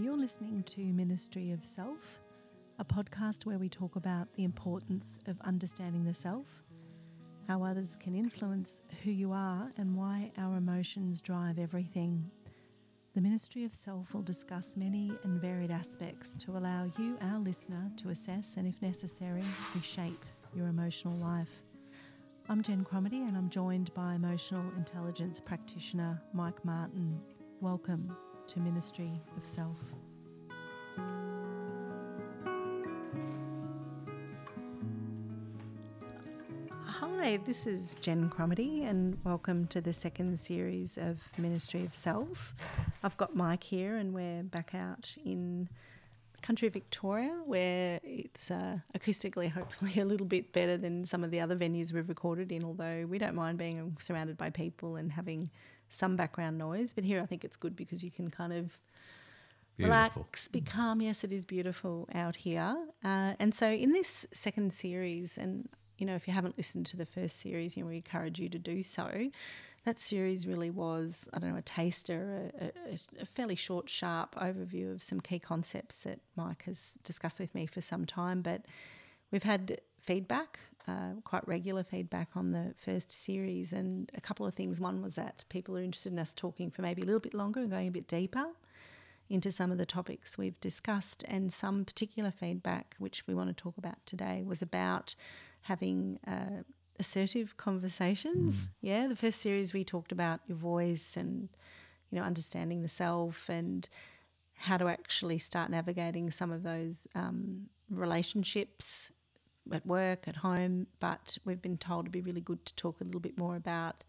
You're listening to Ministry of Self, a podcast where we talk about the importance of understanding the self, how others can influence who you are, and why our emotions drive everything. The Ministry of Self will discuss many and varied aspects to allow you, our listener, to assess and, if necessary, reshape your emotional life. I'm Jen Cromarty and I'm joined by emotional intelligence practitioner Mike Martin. Welcome to Ministry of Self. Hi, this is Jen Cromarty, and welcome to the second series of Ministry of Self. I've got Mike here, and we're back out in country Victoria, where it's uh, acoustically, hopefully, a little bit better than some of the other venues we've recorded in. Although we don't mind being surrounded by people and having some background noise. But here I think it's good because you can kind of Beautiful. relax, be calm. Yes, it is beautiful out here. Uh, and so in this second series, and you know, if you haven't listened to the first series, you know, we encourage you to do so. That series really was, I don't know, a taster, a, a, a fairly short, sharp overview of some key concepts that Mike has discussed with me for some time. But we've had feedback, uh, quite regular feedback on the first series, and a couple of things. One was that people are interested in us talking for maybe a little bit longer and going a bit deeper into some of the topics we've discussed, and some particular feedback, which we want to talk about today, was about having uh, assertive conversations. Yeah, the first series we talked about your voice and you know understanding the self and how to actually start navigating some of those um, relationships at work, at home. But we've been told to be really good to talk a little bit more about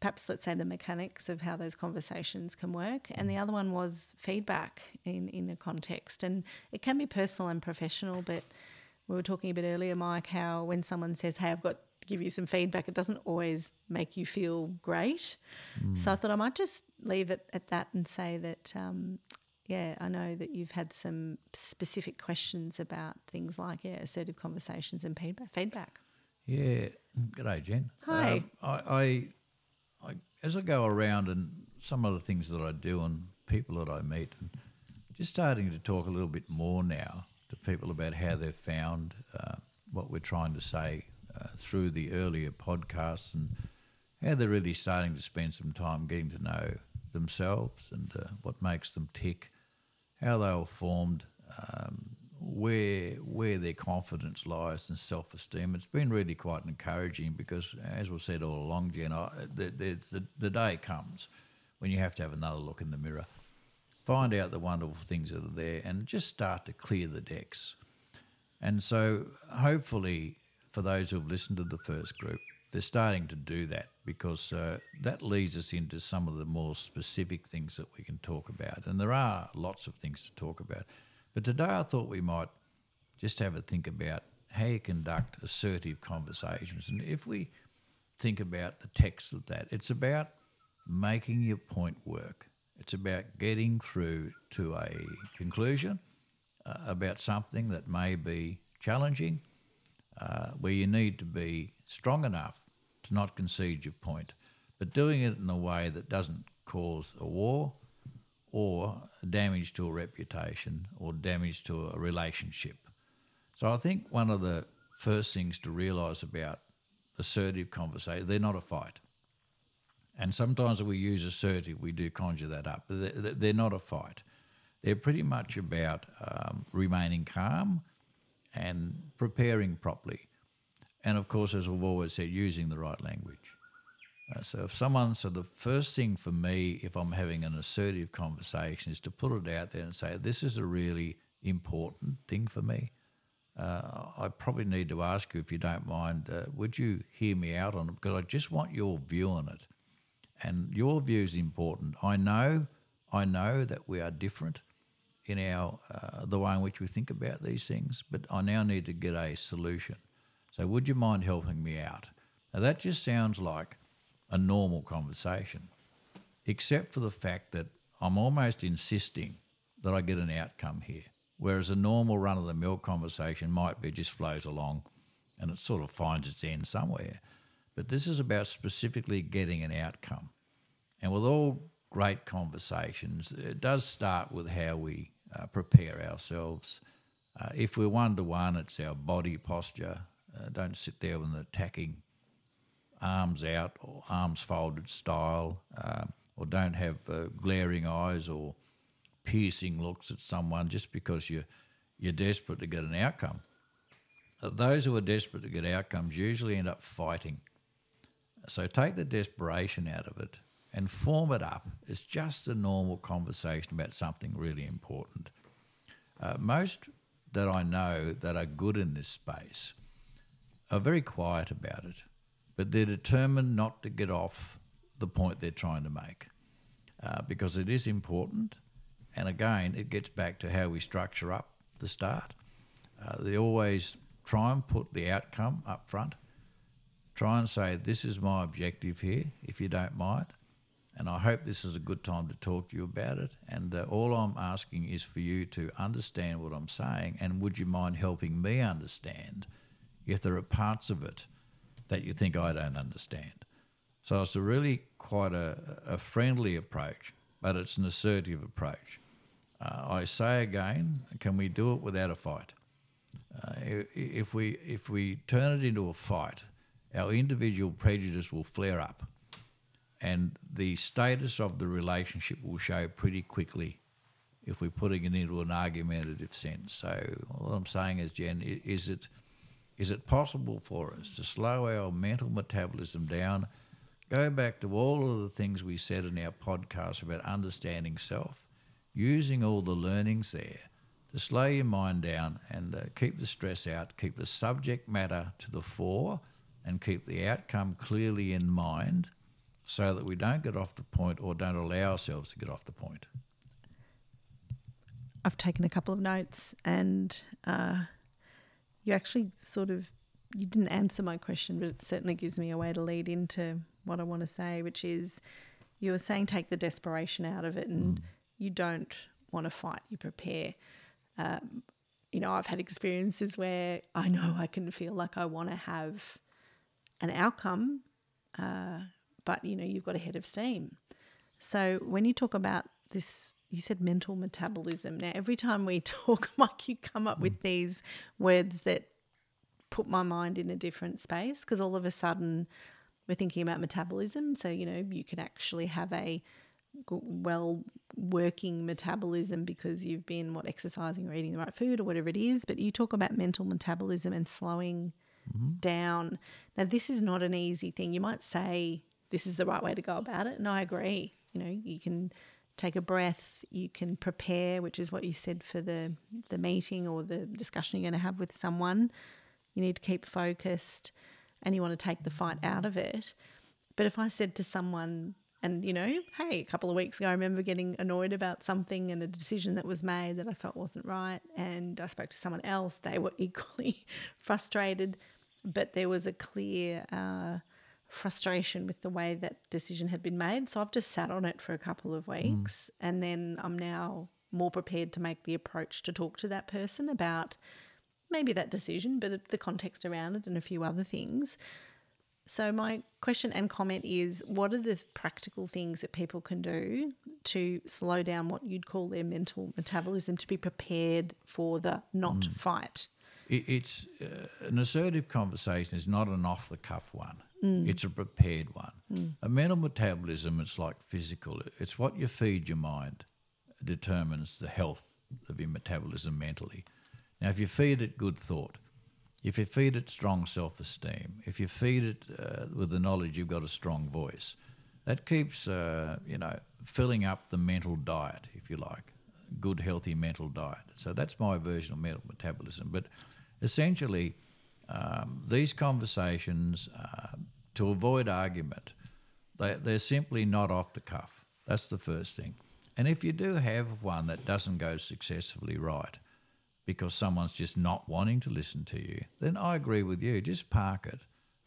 perhaps let's say the mechanics of how those conversations can work and the other one was feedback in in a context and it can be personal and professional but we were talking a bit earlier mike how when someone says hey i've got to give you some feedback it doesn't always make you feel great so i thought i might just leave it at that and say that um, yeah, I know that you've had some specific questions about things like yeah, assertive conversations and feedback. Feedback. Yeah. G'day, Jen. Hi. Um, I, I, I, as I go around and some of the things that I do and people that I meet, and just starting to talk a little bit more now to people about how they've found uh, what we're trying to say uh, through the earlier podcasts and how they're really starting to spend some time getting to know themselves and uh, what makes them tick, how they were formed, um, where where their confidence lies and self esteem. It's been really quite encouraging because, as was said all along, Jen, I, the, the, the day comes when you have to have another look in the mirror, find out the wonderful things that are there, and just start to clear the decks. And so, hopefully, for those who have listened to the first group, they're starting to do that because uh, that leads us into some of the more specific things that we can talk about. And there are lots of things to talk about. But today I thought we might just have a think about how you conduct assertive conversations. And if we think about the text of that, it's about making your point work. It's about getting through to a conclusion uh, about something that may be challenging, uh, where you need to be strong enough to not concede your point, but doing it in a way that doesn't cause a war or damage to a reputation or damage to a relationship. So I think one of the first things to realise about assertive conversation, they're not a fight. And sometimes we use assertive, we do conjure that up. They're not a fight. They're pretty much about um, remaining calm and preparing properly. And of course, as we've always said, using the right language. Uh, so if someone, so the first thing for me, if I'm having an assertive conversation, is to put it out there and say, this is a really important thing for me. Uh, I probably need to ask you, if you don't mind, uh, would you hear me out on it? Because I just want your view on it. And your view is important. I know, I know that we are different in our uh, the way in which we think about these things, but I now need to get a solution. So would you mind helping me out? Now that just sounds like a normal conversation, except for the fact that I'm almost insisting that I get an outcome here. Whereas a normal run of the mill conversation might be just flows along and it sort of finds its end somewhere. But this is about specifically getting an outcome. And with all great conversations. It does start with how we uh, prepare ourselves. Uh, if we're one to one, it's our body posture. Uh, don't sit there with an attacking arms out or arms folded style, uh, or don't have uh, glaring eyes or piercing looks at someone just because you're, you're desperate to get an outcome. Uh, those who are desperate to get outcomes usually end up fighting. So take the desperation out of it and form it up as just a normal conversation about something really important. Uh, most that I know that are good in this space are very quiet about it, but they're determined not to get off the point they're trying to make uh, because it is important. And again, it gets back to how we structure up the start. Uh, they always try and put the outcome up front. Try and say, This is my objective here, if you don't mind. And I hope this is a good time to talk to you about it. And uh, all I'm asking is for you to understand what I'm saying. And would you mind helping me understand if there are parts of it that you think I don't understand? So it's a really quite a, a friendly approach, but it's an assertive approach. Uh, I say again, can we do it without a fight? Uh, if we if we turn it into a fight, our individual prejudice will flare up and the status of the relationship will show pretty quickly if we're putting it into an argumentative sense. So what I'm saying is, Jen, is it is it possible for us to slow our mental metabolism down, go back to all of the things we said in our podcast about understanding self, using all the learnings there to slow your mind down and uh, keep the stress out, keep the subject matter to the fore, and keep the outcome clearly in mind so that we don't get off the point or don't allow ourselves to get off the point. I've taken a couple of notes, and uh, you actually sort of you didn't answer my question, but it certainly gives me a way to lead into what I want to say, which is you were saying take the desperation out of it, and mm. you don't want to fight, you prepare. Um, you know, I've had experiences where I know I can feel like I want to have an outcome. Uh, but you know you've got a head of steam. So when you talk about this, you said mental metabolism. Now every time we talk, Mike, you come up with these words that put my mind in a different space because all of a sudden we're thinking about metabolism. So you know you can actually have a well working metabolism because you've been what exercising or eating the right food or whatever it is but you talk about mental metabolism and slowing mm-hmm. down now this is not an easy thing you might say this is the right way to go about it. And I agree. You know, you can take a breath, you can prepare, which is what you said for the the meeting or the discussion you're going to have with someone. You need to keep focused and you want to take the fight out of it. But if I said to someone, and you know, hey, a couple of weeks ago, I remember getting annoyed about something and a decision that was made that I felt wasn't right. And I spoke to someone else, they were equally frustrated, but there was a clear uh, frustration with the way that decision had been made. So I've just sat on it for a couple of mm. weeks mm. and then I'm now more prepared to make the approach to talk to that person about maybe that decision, but the context around it and a few other things. So, my question and comment is what are the practical things that people can do to slow down what you'd call their mental metabolism to be prepared for the not mm. fight? It's uh, an assertive conversation is not an off the cuff one. Mm. It's a prepared one. Mm. A mental metabolism, it's like physical. It's what you feed your mind determines the health of your metabolism mentally. Now, if you feed it good thought, if you feed it strong self esteem, if you feed it uh, with the knowledge you've got a strong voice, that keeps, uh, you know, filling up the mental diet, if you like, good, healthy mental diet. So that's my version of mental metabolism. But essentially, um, these conversations, uh, to avoid argument, they, they're simply not off the cuff. That's the first thing. And if you do have one that doesn't go successfully right because someone's just not wanting to listen to you, then I agree with you. Just park it.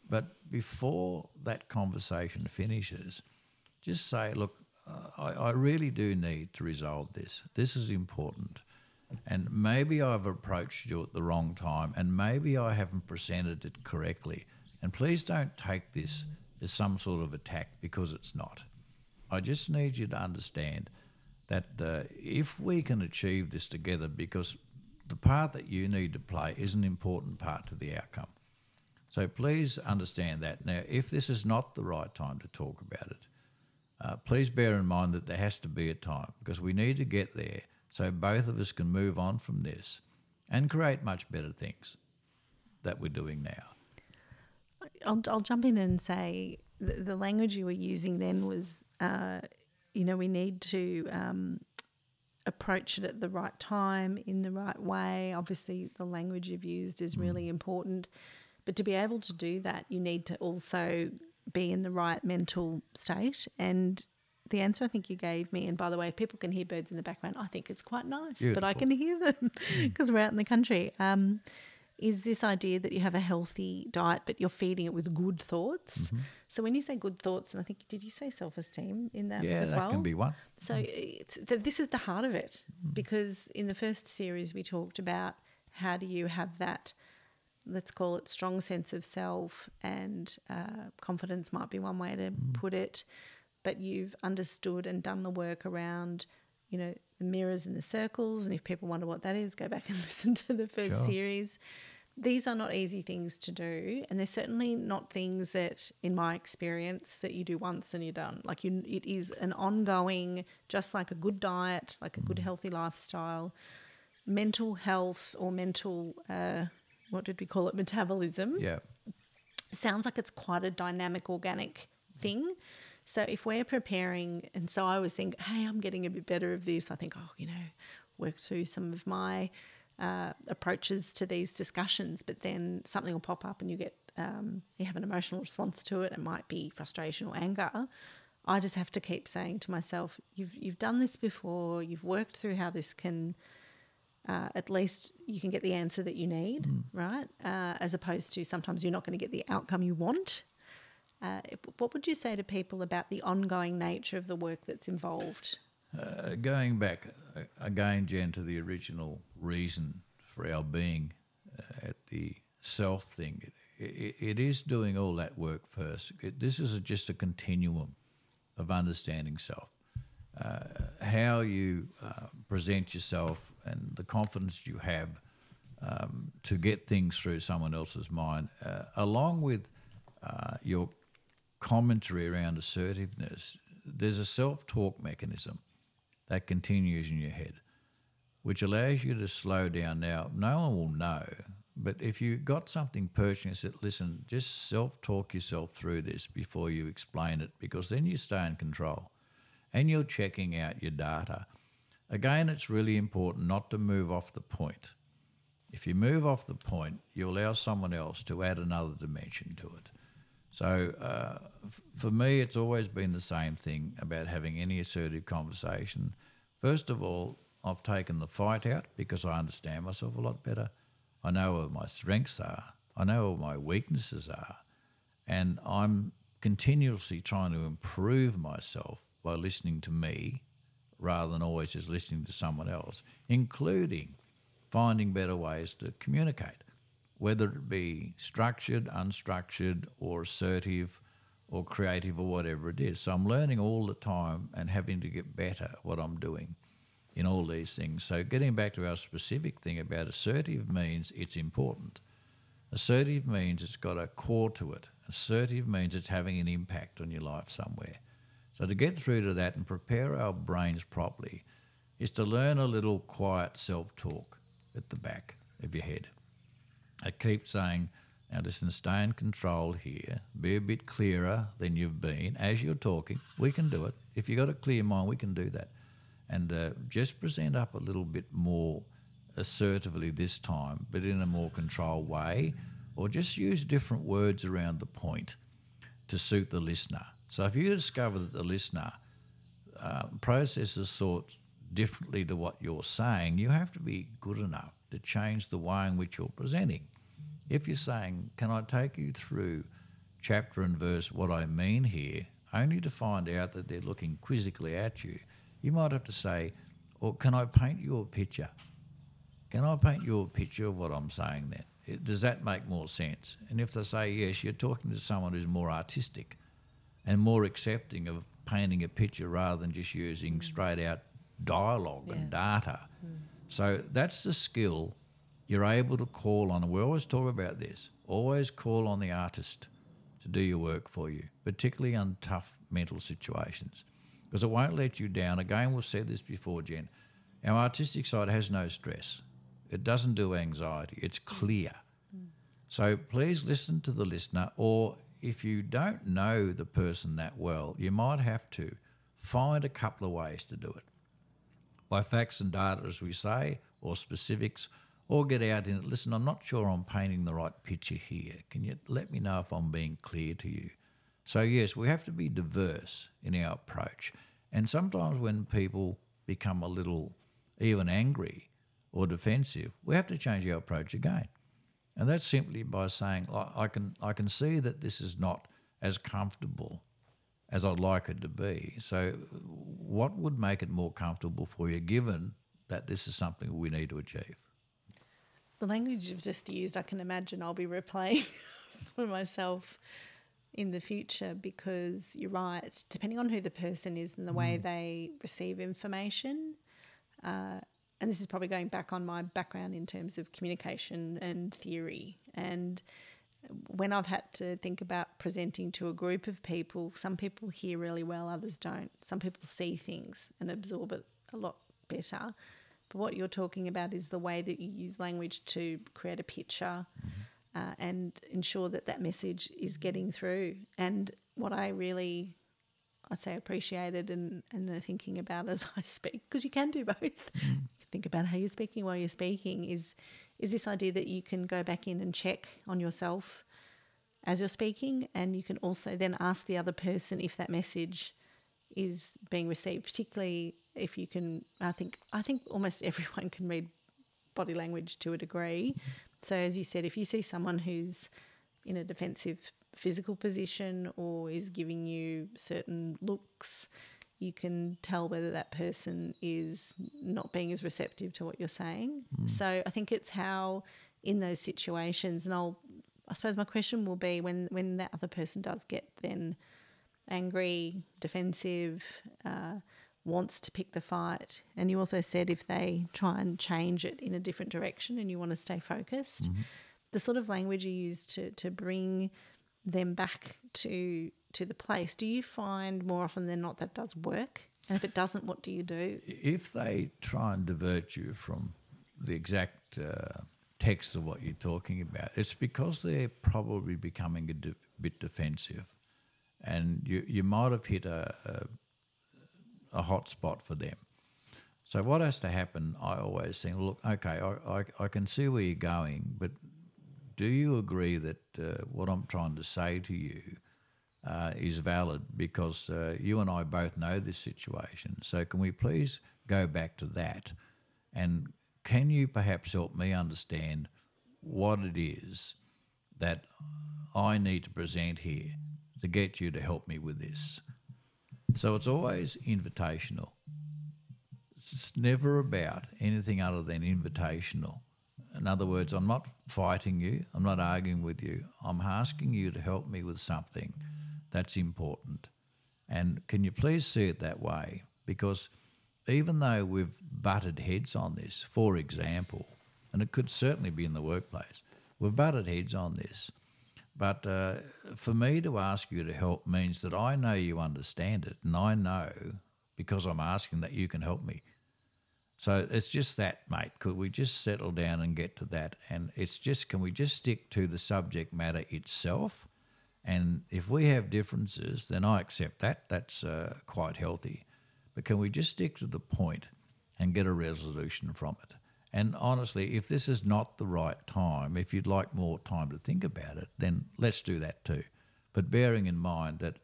But before that conversation finishes, just say, look, uh, I, I really do need to resolve this. This is important. And maybe I've approached you at the wrong time, and maybe I haven't presented it correctly. And please don't take this as some sort of attack because it's not. I just need you to understand that uh, if we can achieve this together, because the part that you need to play is an important part to the outcome. So please understand that. Now, if this is not the right time to talk about it, uh, please bear in mind that there has to be a time because we need to get there so both of us can move on from this and create much better things that we're doing now. I'll, I'll jump in and say the, the language you were using then was, uh, you know, we need to um, approach it at the right time in the right way. Obviously, the language you've used is really important. But to be able to do that, you need to also be in the right mental state. And the answer I think you gave me, and by the way, if people can hear birds in the background, I think it's quite nice, but I can hear them hmm. because we're out in the country. Um, is this idea that you have a healthy diet, but you're feeding it with good thoughts? Mm-hmm. So when you say good thoughts, and I think did you say self esteem in that Yeah, as that well? can be one. So mm-hmm. it's, th- this is the heart of it mm-hmm. because in the first series we talked about how do you have that, let's call it strong sense of self and uh, confidence might be one way to put it, but you've understood and done the work around, you know, the mirrors and the circles. And if people wonder what that is, go back and listen to the first Sure. series. These are not easy things to do, and they're certainly not things that, in my experience, that you do once and you're done. Like you, it is an ongoing, just like a good diet, like a good healthy lifestyle, mental health or mental, uh, what did we call it, metabolism Yeah. sounds like it's quite a dynamic organic thing so if we're preparing and so i always think hey i'm getting a bit better of this. I think oh you know work through some of my uh, approaches to these discussions but then something will pop up and you get um, you have an emotional response to it. It might be frustration or anger. I just have to keep saying to myself you've you've done this before. You've worked through how this can uh, at least you can get the answer that you need, right? Uh, as opposed to sometimes you're not going to get the outcome you want. Uh, what would you say to people about the ongoing nature of the work that's involved? Uh, going back uh, again, Jen, to the original reason for our being uh, at the self thing, it, it, it is doing all that work first. It, this is just a continuum of understanding self. Uh, how you uh, present yourself and the confidence you have um, to get things through someone else's mind, uh, along with uh, your commentary around assertiveness, there's a self talk mechanism that continues in your head, which allows you to slow down. Now, no one will know, but if you've got something perching and said, listen, just self talk yourself through this before you explain it, because then you stay in control and you're checking out your data. Again, it's really important not to move off the point. If you move off the point, you allow someone else to add another dimension to it. So uh, f- for me, it's always been the same thing about having any assertive conversation. First of all, I've taken the fight out because I understand myself a lot better. I know where my strengths are. I know where my weaknesses are. And I'm continuously trying to improve myself by listening to me rather than always just listening to someone else, including finding better ways to communicate, whether it be structured, unstructured, or assertive, or creative, or whatever it is. So I'm learning all the time and having to get better at what I'm doing in all these things. So getting back to our specific thing about assertive means it's important. Assertive means it's got a core to it. Assertive means it's having an impact on your life somewhere. So to get through to that and prepare our brains properly is to learn a little quiet self-talk at the back of your head. I keep saying, now listen, stay in control here. Be a bit clearer than you've been as you're talking. We can do it. If you've got a clear mind, we can do that. And uh, just present up a little bit more assertively this time, but in a more controlled way, or just use different words around the point to suit the listener. So if you discover that the listener um, processes thoughts differently to what you're saying, you have to be good enough to change the way in which you're presenting. If you're saying, Can I take you through chapter and verse what I mean here, only to find out that they're looking quizzically at you, you might have to say, Or can I paint you a picture? Can I paint you a picture of what I'm saying then? It- Does that make more sense? And if they say yes, you're talking to someone who's more artistic and more accepting of painting a picture rather than just using straight out dialogue and data. Hmm. So that's the skill you're able to call on. And we always talk about this always call on the artist to do your work for you, particularly on tough mental situations, because it won't let you down. Again, we've said this before, Jen. Our artistic side has no stress, it doesn't do anxiety, it's clear. So please listen to the listener, or if you don't know the person that well, you might have to find a couple of ways to do it by facts and data, as we say, or specifics, or get out in it. Listen, I'm not sure I'm painting the right picture here. Can you let me know if I'm being clear to you? So, yes, we have to be diverse in our approach. And sometimes when people become a little even angry or defensive, we have to change our approach again. And that's simply by saying, I I can, I can see that this is not as comfortable as I'd like it to be. So, what would make it more comfortable for you, given that this is something we need to achieve? The language you've just used, I can imagine I'll be replaying for myself in the future because you're right. Depending on who the person is and the way they receive information, uh, and this is probably going back on my background in terms of communication and theory. And when I've had to think about presenting to a group of people, some people hear really well, others don't. Some people see things and absorb it a lot better. But what you're talking about is the way that you use language to create a picture uh, and ensure that that message is getting through. And what I really, I'd say, appreciated and, and are thinking about as I speak, because you can do both. Think about how you're speaking while you're speaking. Is is this idea that you can go back in and check on yourself as you're speaking, and you can also then ask the other person if that message is being received, particularly if you can. I think I think almost everyone can read body language to a degree. So as you said, if you see someone who's in a defensive physical position or is giving you certain looks, you can tell whether that person is not being as receptive to what you're saying. So I think it's how in those situations, and I'll, I suppose my question will be when when that other person does get then angry, defensive, uh, wants to pick the fight, and you also said if they try and change it in a different direction and you want to stay focused, the sort of language you use to to bring them back to to the place. Do you find more often than not that does work? And if it doesn't, what do you do? If they try and divert you from the exact uh, text of what you're talking about, it's because they're probably becoming a de- bit defensive. And you, you might have hit a, a, a hot spot for them. So what has to happen? I always think, look, okay, I, I, I can see where you're going, but do you agree that uh, what I'm trying to say to you uh, is valid? Because uh, you and I both know this situation. So can we please go back to that? And can you perhaps help me understand what it is that I need to present here to get you to help me with this? So it's always invitational. It's never about anything other than invitational. In other words, I'm not fighting you, I'm not arguing with you. I'm asking you to help me with something that's important. And can you please see it that way? Because even though we've butted heads on this, for example, and it could certainly be in the workplace, we've butted heads on this. But uh, for me to ask you to help means that I know you understand it, and I know because I'm asking that you can help me. So it's just that, mate. Could we just settle down and get to that? And it's just, can we just stick to the subject matter itself? And if we have differences, then I accept that. That's uh, quite healthy. But can we just stick to the point and get a resolution from it? And honestly, if this is not the right time, if you'd like more time to think about it, then let's do that too. But bearing in mind that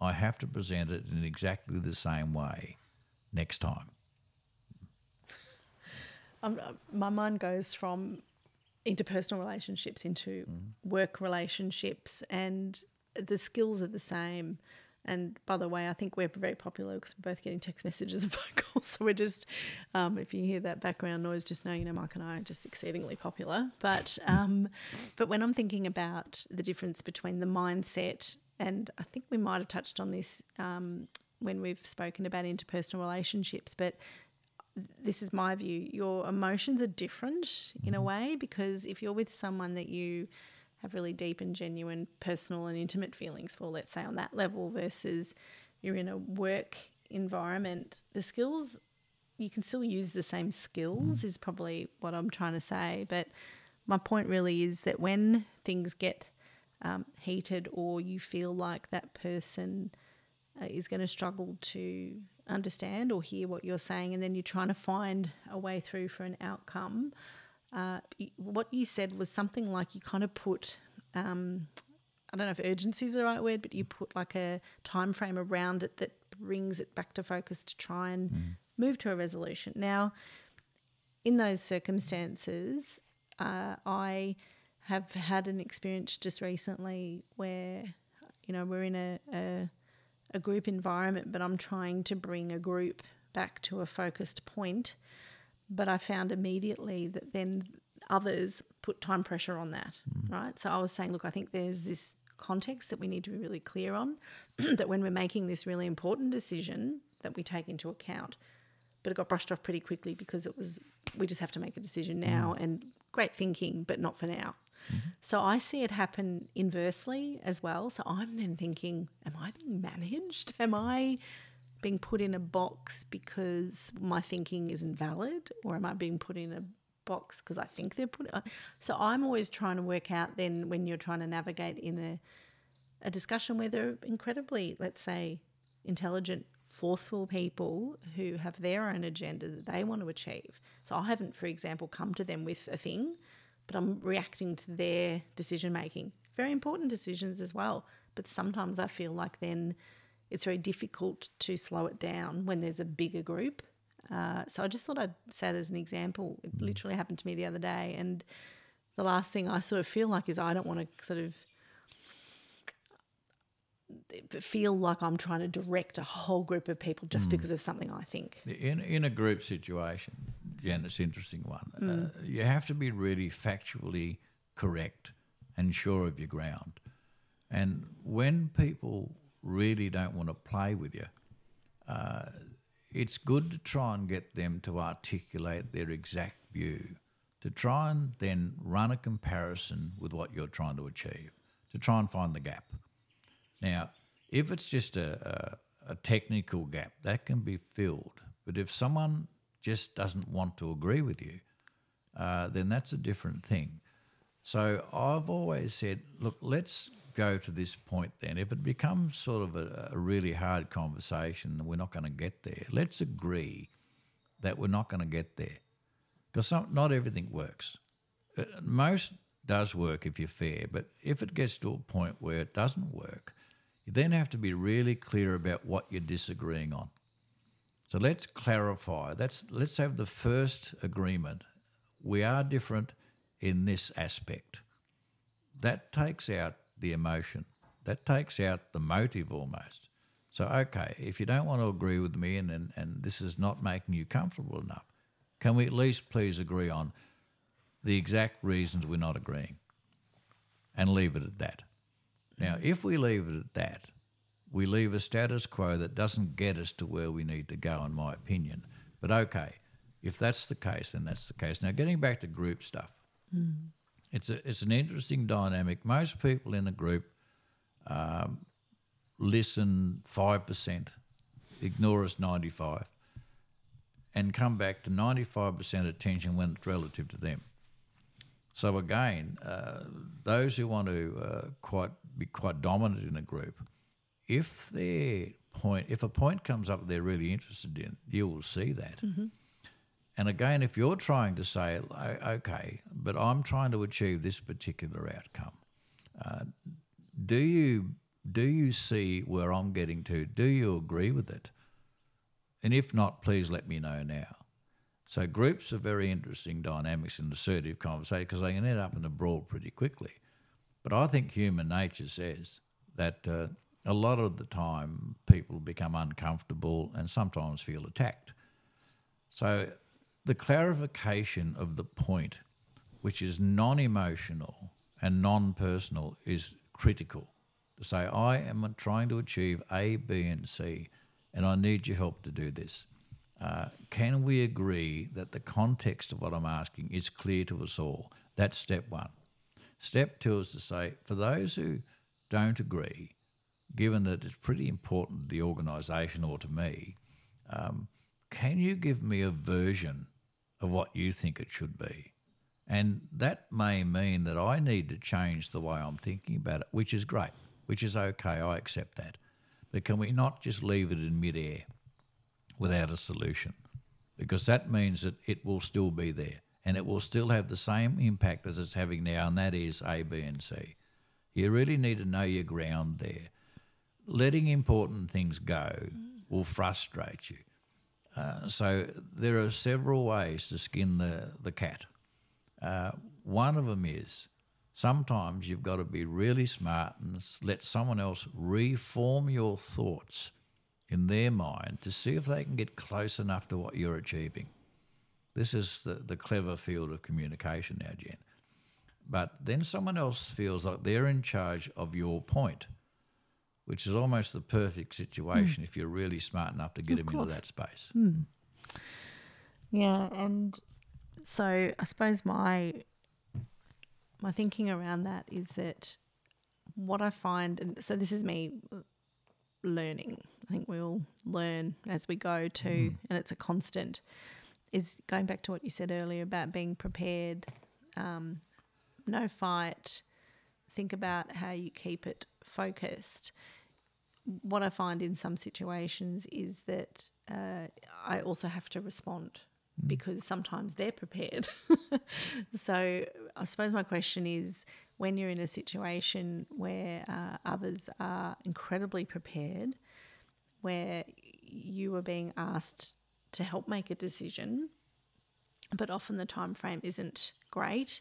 I have to present it in exactly the same way next time. Um, uh, my mind goes from interpersonal relationships into work relationships, and the skills are the same. And by the way, I think we're very popular because we're both getting text messages and phone calls. So we're just, um, if you hear that background noise, just know you know Mike and I are just exceedingly popular. But um, but when I'm thinking about the difference between the mindset, and I think we might have touched on this um, when we've spoken about interpersonal relationships, but this is my view. Your emotions are different in a way because if you're with someone that you have really deep and genuine personal and intimate feelings for, let's say on that level, versus you're in a work environment, the skills you can still use the same skills, is probably what I'm trying to say. But my point really is that when things get um, heated or you feel like that person uh, is going to struggle to understand or hear what you're saying, and then you're trying to find a way through for an outcome. Uh, what you said was something like you kind of put, um, I don't know if urgency is the right word, but you put like a time frame around it that brings it back to focus to try and mm. move to a resolution. Now, in those circumstances, uh, I have had an experience just recently where, you know, we're in a, a, a group environment, but I'm trying to bring a group back to a focused point. But I found immediately that then others put time pressure on that, mm. right? So I was saying, look, I think there's this context that we need to be really clear on that when we're making this really important decision that we take into account. But it got brushed off pretty quickly because it was we just have to make a decision now mm. and great thinking, but not for now. Mm-hmm. So I see it happen inversely as well. So I'm then thinking, am I being managed? Am I being put in a box because my thinking isn't valid? Or am I being put in a box because I think they're put. So I'm always trying to work out then when you're trying to navigate in a a discussion where they're incredibly, let's say, intelligent, forceful people who have their own agenda that they want to achieve. So I haven't, for example, come to them with a thing but I'm reacting to their decision making. Very important decisions as well. But sometimes I feel like then it's very difficult to slow it down when there's a bigger group. Uh, so I just thought I'd say that as an example. It literally happened to me the other day. And the last thing I sort of feel like is I don't want to sort of feel like I'm trying to direct a whole group of people just mm. because of something I think. In, in a group situation, Jen, it's an interesting one. Mm. Uh, you have to be really factually correct and sure of your ground. And when people really don't want to play with you, uh, it's good to try and get them to articulate their exact view, to try and then run a comparison with what you're trying to achieve, to try and find the gap. Now, if it's just a, a, a technical gap, that can be filled. But if someone just doesn't want to agree with you, uh, then that's a different thing. So I've always said, look, let's go to this point then. If it becomes sort of a, a really hard conversation and we're not going to get there, let's agree that we're not going to get there. Because not everything works. Uh, most does work if you're fair, but if it gets to a point where it doesn't work, you then have to be really clear about what you're disagreeing on. So let's clarify. Let's let's have the first agreement. We are different in this aspect. That takes out the emotion. That takes out the motive almost. So okay, if you don't want to agree with me and, and, and this is not making you comfortable enough, can we at least please agree on the exact reasons we're not agreeing? And leave it at that. Now, if we leave it at that, we leave a status quo that doesn't get us to where we need to go, in my opinion. But okay, if that's the case, then that's the case. Now, getting back to group stuff, mm. it's a, it's an interesting dynamic. Most people in the group um, listen five percent, ignore us ninety five, and come back to ninety five percent attention when it's relative to them. So again, uh, those who want to uh, quite be quite dominant in a group, if their point, if a point comes up they're really interested in, you will see that. Mm-hmm. And again, if you're trying to say, okay, but I'm trying to achieve this particular outcome, uh, do you do you see where I'm getting to? Do you agree with it? And if not, please let me know now. So groups are very interesting dynamics in assertive conversation because they can end up in a brawl pretty quickly. But I think human nature says that uh, a lot of the time people become uncomfortable and sometimes feel attacked. So the clarification of the point, which is non emotional and non personal, is critical. To say, I am trying to achieve A, B, and C, and I need your help to do this. Uh, can we agree that the context of what I'm asking is clear to us all? That's step one. Step two is to say, for those who don't agree, given that it's pretty important to the organisation or to me, um, can you give me a version of what you think it should be? And that may mean that I need to change the way I'm thinking about it, which is great, which is okay. I accept that. But can we not just leave it in midair without a solution? Because that means that it will still be there and it will still have the same impact as it's having now, and that is A, B, and C. You really need to know your ground there. Letting important things go will frustrate you. Uh, so there are several ways to skin the, the cat. Uh, one of them is sometimes you've got to be really smart and let someone else reform your thoughts in their mind to see if they can get close enough to what you're achieving. This is the, the clever field of communication now, Jen. But then someone else feels like they're in charge of your point, which is almost the perfect situation mm. if you're really smart enough to get of them course. into that space. Mm. Yeah, and so I suppose my my thinking around that is that what I find, and so this is me learning. I think we all learn as we go too, mm. and it's a constant. Is going back to what you said earlier about being prepared, um, no fight. Think about how you keep it focused. What I find in some situations is that uh, I also have to respond Mm. because sometimes they're prepared. so I suppose my question is when you're in a situation where uh, others are incredibly prepared, where you are being asked to help make a decision, but often the time frame isn't great.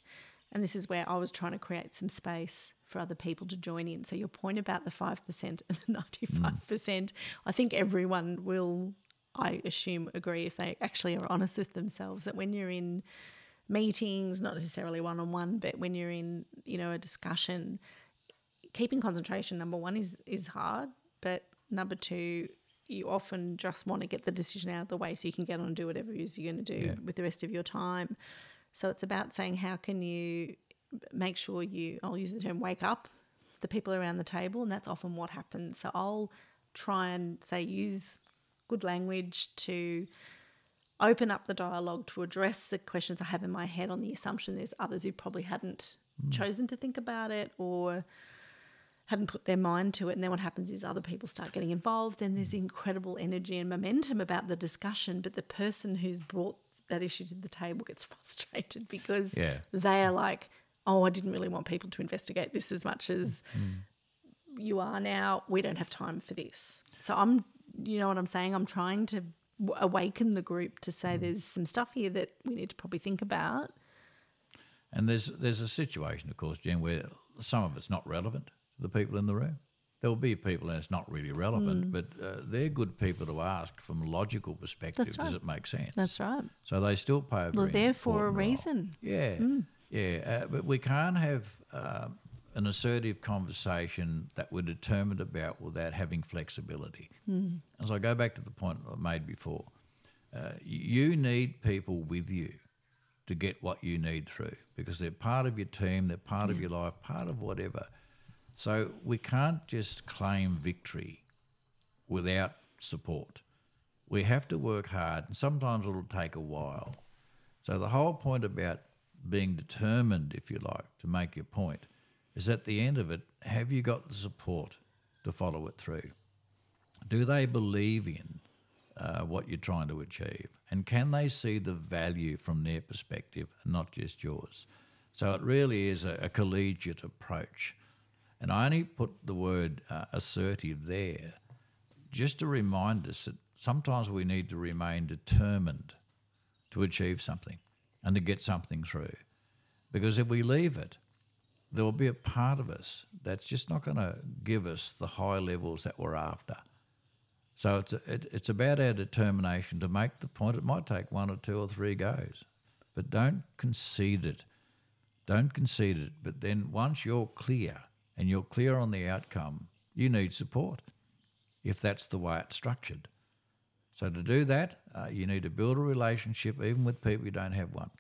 And this is where I was trying to create some space for other people to join in. So your point about the 5% and the 95%, mm. I think everyone will I assume, agree if they actually are honest with themselves that when you're in meetings, not necessarily one on one, but when you're in, you know, a discussion, keeping concentration, number one, is is hard. But number two, you often just want to get the decision out of the way so you can get on and do whatever it is you're going to do yeah. with the rest of your time. So it's about saying how can you make sure you I'll use the term wake up the people around the table and that's often what happens. So I'll try and say use good language to open up the dialogue to address the questions I have in my head on the assumption there's others who probably hadn't mm. chosen to think about it or hadn't put their mind to it. And then what happens is other people start getting involved and there's incredible energy and momentum about the discussion. But the person who's brought that issue to the table gets frustrated because yeah. they are like, oh, I didn't really want people to investigate this as much as mm. you are now. We don't have time for this. So I'm you know what I'm saying? I'm trying to awaken the group to say mm. there's some stuff here that we need to probably think about. And there's there's a situation, of course, Jen, where some of it's not relevant the people in the room. There will be people and it's not really relevant, mm. but uh, they're good people to ask from a logical perspective. Right. Does it make sense? That's right. So they still play a well, they're there for a reason. Role. Yeah, mm. yeah. Uh, but we can't have uh, an assertive conversation that we're determined about without having flexibility. Mm. As I go back to the point I made before, uh, you need people with you to get what you need through because they're part of your team, they're part yeah. of your life, part of whatever. So we can't just claim victory without support. We have to work hard, and sometimes it'll take a while. So the whole point about being determined, if you like, to make your point, is at the end of it, have you got the support to follow it through? Do they believe in uh, what you're trying to achieve? And can they see the value from their perspective and not just yours? So it really is a, a collegiate approach. And I only put the word uh, assertive there just to remind us that sometimes we need to remain determined to achieve something and to get something through. Because if we leave it, there will be a part of us that's just not going to give us the high levels that we're after. So it's it, it's about our determination to make the point. It might take one or two or three goes, but don't concede it. Don't concede it. But then once you're clear and you're clear on the outcome, you need support if that's the way it's structured. So to do that, uh, you need to build a relationship, even with people you don't have one.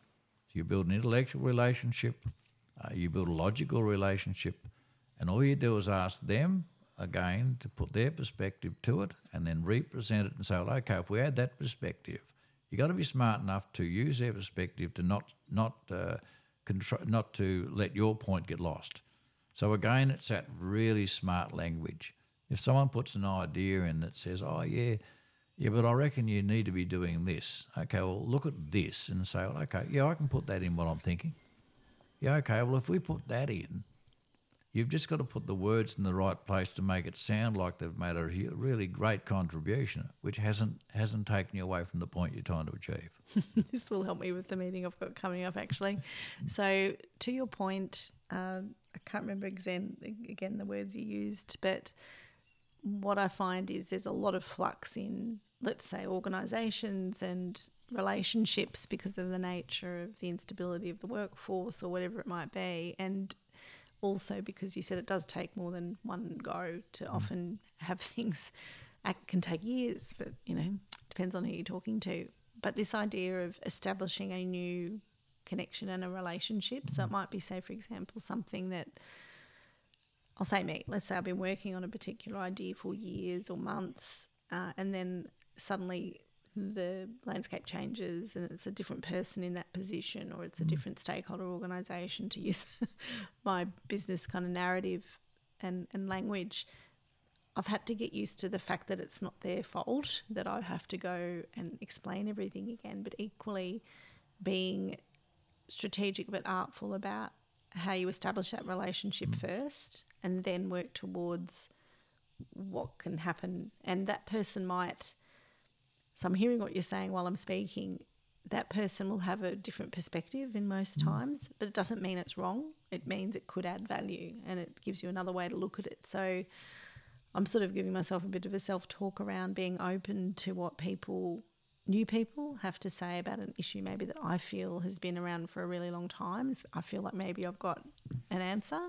So you build an intellectual relationship, uh, you build a logical relationship, and all you do is ask them again to put their perspective to it, and then represent it and say, well, okay, if we add that perspective, you've got to be smart enough to use their perspective to not not uh, control, not to let your point get lost. So again, it's that really smart language. If someone puts an idea in that says, "Oh yeah, yeah, but I reckon you need to be doing this," okay, well look at this and say, well, "Okay, yeah, I can put that in what I'm thinking." Yeah, okay, well if we put that in, you've just got to put the words in the right place to make it sound like they've made a really great contribution, which hasn't hasn't taken you away from the point you're trying to achieve. this will help me with the meeting I've got coming up, actually. So, to your point, um, I can't remember again, again the words you used, but what I find is there's a lot of flux in, let's say, organisations and relationships because of the nature of the instability of the workforce or whatever it might be, and also because you said it does take more than one go to mm. often have things. It can take years, but you know, depends on who you're talking to. But this idea of establishing a new connection and a relationship. So it mm-hmm. might be, say, for example, something that I'll say me. Let's say I've been working on a particular idea for years or months, uh, and then suddenly the landscape changes and it's a different person in that position or it's a mm. different stakeholder organisation to use my business kind of narrative and, and language. I've had to get used to the fact that it's not their fault that I have to go and explain everything again, but equally being strategic but artful about how you establish that relationship mm. first and then work towards what can happen. And that person might, so I'm hearing what you're saying while I'm speaking, that person will have a different perspective in most mm. times, but it doesn't mean it's wrong. It means it could add value and it gives you another way to look at it. So I'm sort of giving myself a bit of a self talk around being open to what people new people have to say about an issue maybe that I feel has been around for a really long time. I feel like maybe I've got an answer.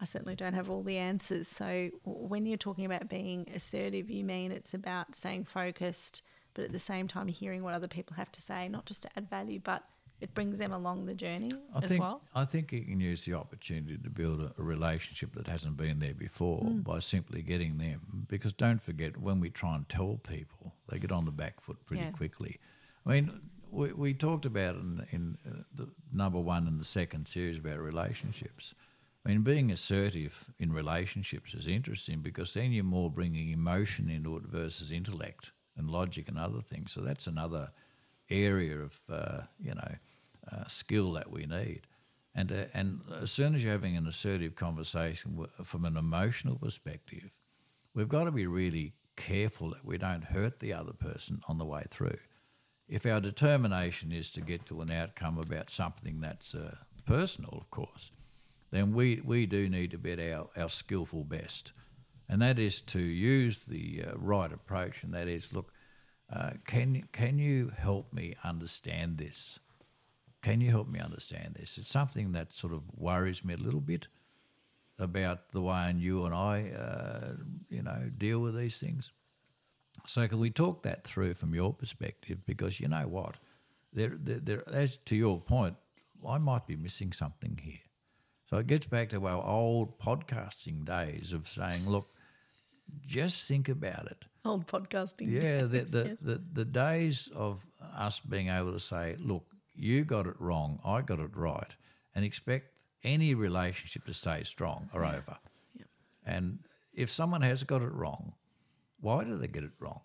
I certainly don't have all the answers. So when you're talking about being assertive, you mean it's about staying focused, but at the same time hearing what other people have to say, not just to add value, but it brings them along the journey I as think, well. I think you can use the opportunity to build a, a relationship that hasn't been there before mm. by simply getting them. Because don't forget, when we try and tell people, they get on the back foot pretty yeah. quickly. I mean, we, we talked about in, in uh, the number one and the second series about relationships. I mean, being assertive in relationships is interesting because then you're more bringing emotion into it versus intellect and logic and other things. So that's another area of uh, you know uh, skill that we need. And uh, and as soon as you're having an assertive conversation from an emotional perspective, we've got to be really careful that we don't hurt the other person on the way through. If our determination is to get to an outcome about something that's uh, personal, of course, then we, we do need to be at our, our skillful best. And that is to use the uh, right approach, and that is look, uh, can can you help me understand this? Can you help me understand this? It's something that sort of worries me a little bit about the way you and I, uh, you know, deal with these things. So can we talk that through from your perspective? Because you know what, there, there, there, as to your point, I might be missing something here. So it gets back to our old podcasting days of saying, look, just think about it. Old podcasting. Yeah, days, the, the, the, the days of us being able to say, look, you got it wrong, I got it right, and expect any relationship to stay strong are yeah. over. Yeah. And if someone has got it wrong, why do they get it wrong?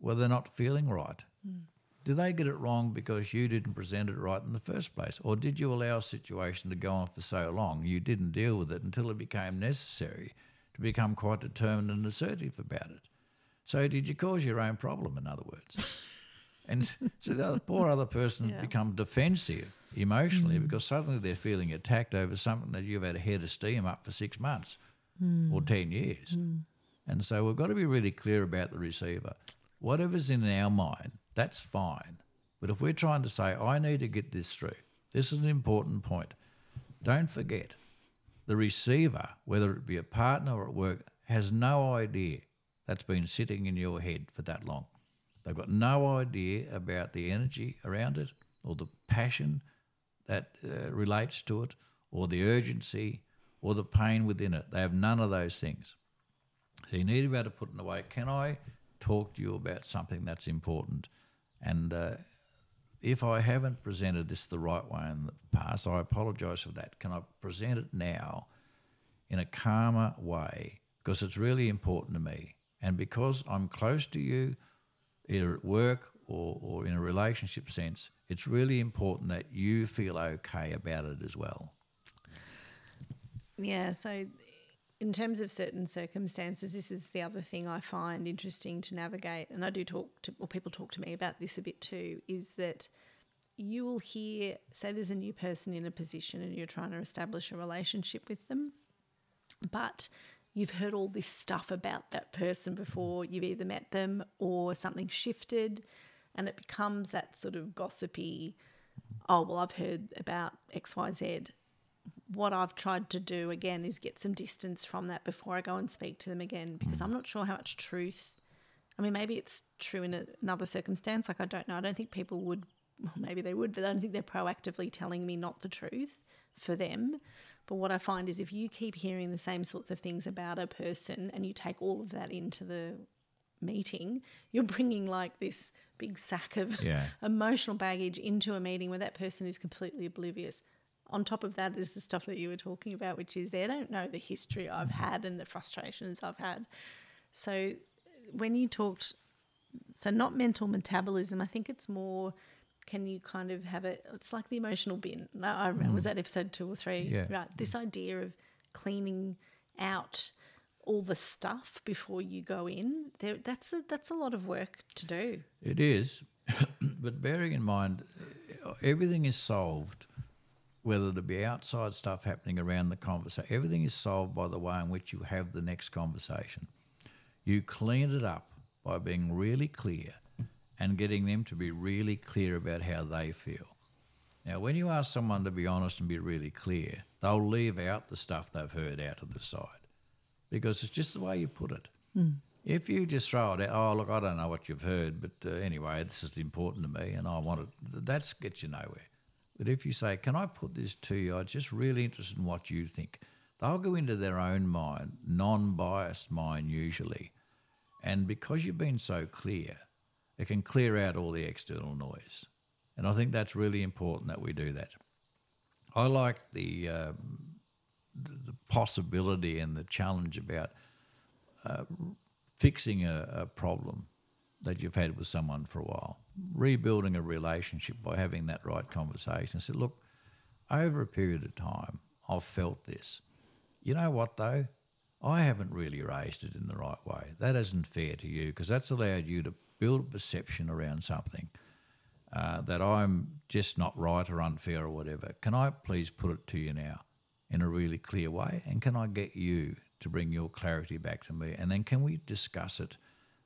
Well, they're not feeling right. Mm. Do they get it wrong because you didn't present it right in the first place? Or did you allow a situation to go on for so long you didn't deal with it until it became necessary to become quite determined and assertive about it. So did you cause your own problem, in other words? and so the poor other person yeah. become defensive emotionally mm. because suddenly they're feeling attacked over something that you've had a head of steam up for six months mm. or 10 years. Mm. And so we've got to be really clear about the receiver. Whatever's in our mind, that's fine. But if we're trying to say, I need to get this through, this is an important point. Don't forget, the receiver, whether it be a partner or at work, has no idea that's been sitting in your head for that long. They've got no idea about the energy around it or the passion that uh, relates to it or the urgency or the pain within it. They have none of those things. So you need to be able to put in a way, can I talk to you about something that's important? And uh, if I haven't presented this the right way in the past, I apologise for that. Can I present it now in a calmer way? Because it's really important to me. And because I'm close to you, either at work or, or in a relationship sense, it's really important that you feel okay about it as well. Yeah, so in terms of certain circumstances, this is the other thing I find interesting to navigate, and I do talk to, or people talk to me about this a bit too, is that you will hear, say, there's a new person in a position and you're trying to establish a relationship with them, but you've heard all this stuff about that person before you've either met them or something shifted, and it becomes that sort of gossipy, oh, well, I've heard about XYZ what I've tried to do again is get some distance from that before I go and speak to them again because mm. I'm not sure how much truth. I mean, maybe it's true in a, another circumstance. Like, I don't know. I don't think people would, well, maybe they would, but I don't think they're proactively telling me not the truth for them. But what I find is if you keep hearing the same sorts of things about a person and you take all of that into the meeting, you're bringing like this big sack of yeah. emotional baggage into a meeting where that person is completely oblivious on top of that is the stuff that you were talking about, which is they don't know the history I've had and the frustrations I've had. So when you talked, so not mental metabolism, I think it's more. Can you kind of have it? It's like the emotional bin. I remember, mm. was that episode two or three? Yeah. Right. This idea of cleaning out all the stuff before you go in. There, that's a that's a lot of work to do. It is, but bearing in mind, everything is solved whether there be outside stuff happening around the conversation, everything is solved by the way in which you have the next conversation. You clean it up by being really clear and getting them to be really clear about how they feel. Now, when you ask someone to be honest and be really clear, they'll leave out the stuff they've heard out of the side because it's just the way you put it. Mm. If you just throw it out, oh, look, I don't know what you've heard, but uh, anyway, this is important to me and I want it, that gets you nowhere. But if you say, Can I put this to you? I'm just really interested in what you think. They'll go into their own mind, non biased mind usually. And because you've been so clear, it can clear out all the external noise. And I think that's really important that we do that. I like the, um, the possibility and the challenge about uh, fixing a, a problem that you've had with someone for a while, rebuilding a relationship by having that right conversation. I said, look, over a period of time, I've felt this. You know what, though? I haven't really raised it in the right way. That isn't fair to you because that's allowed you to build a perception around something uh, that I'm just not right or unfair or whatever. Can I please put it to you now in a really clear way? And can I get you to bring your clarity back to me? And then can we discuss it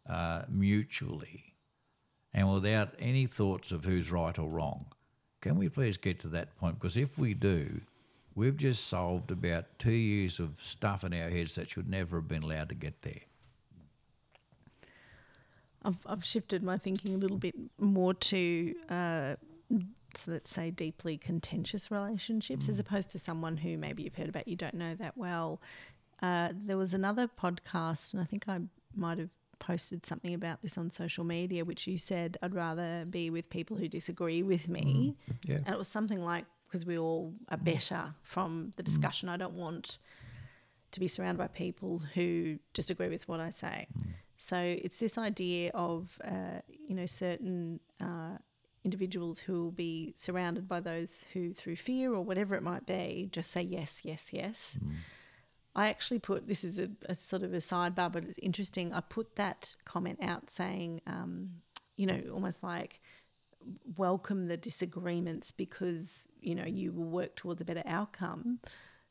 uh, mutually and without any thoughts of who's right or wrong. Can we please get to that point? Because if we do, we've just solved about two years of stuff in our heads that should never have been allowed to get there. I've, I've shifted my thinking a little bit more to, uh, so let's say, deeply contentious relationships mm. as opposed to someone who maybe you've heard about you don't know that well. Uh, there was another podcast, and I think I might have posted something about this on social media, which you said I'd rather be with people who disagree with me. Mm, yeah. And it was something like because we all are better from the mm. discussion. Mm. I don't want to be surrounded by people who disagree with what I say. Mm. So it's this idea of uh, you know certain uh, individuals who will be surrounded by those who, through fear or whatever it might be, just say yes, yes, yes. Mm. I actually put this is a, a, sort of a sidebar, but it's interesting. I put that comment out saying, um, you know, almost like welcome the disagreements because you know you will work towards a better outcome.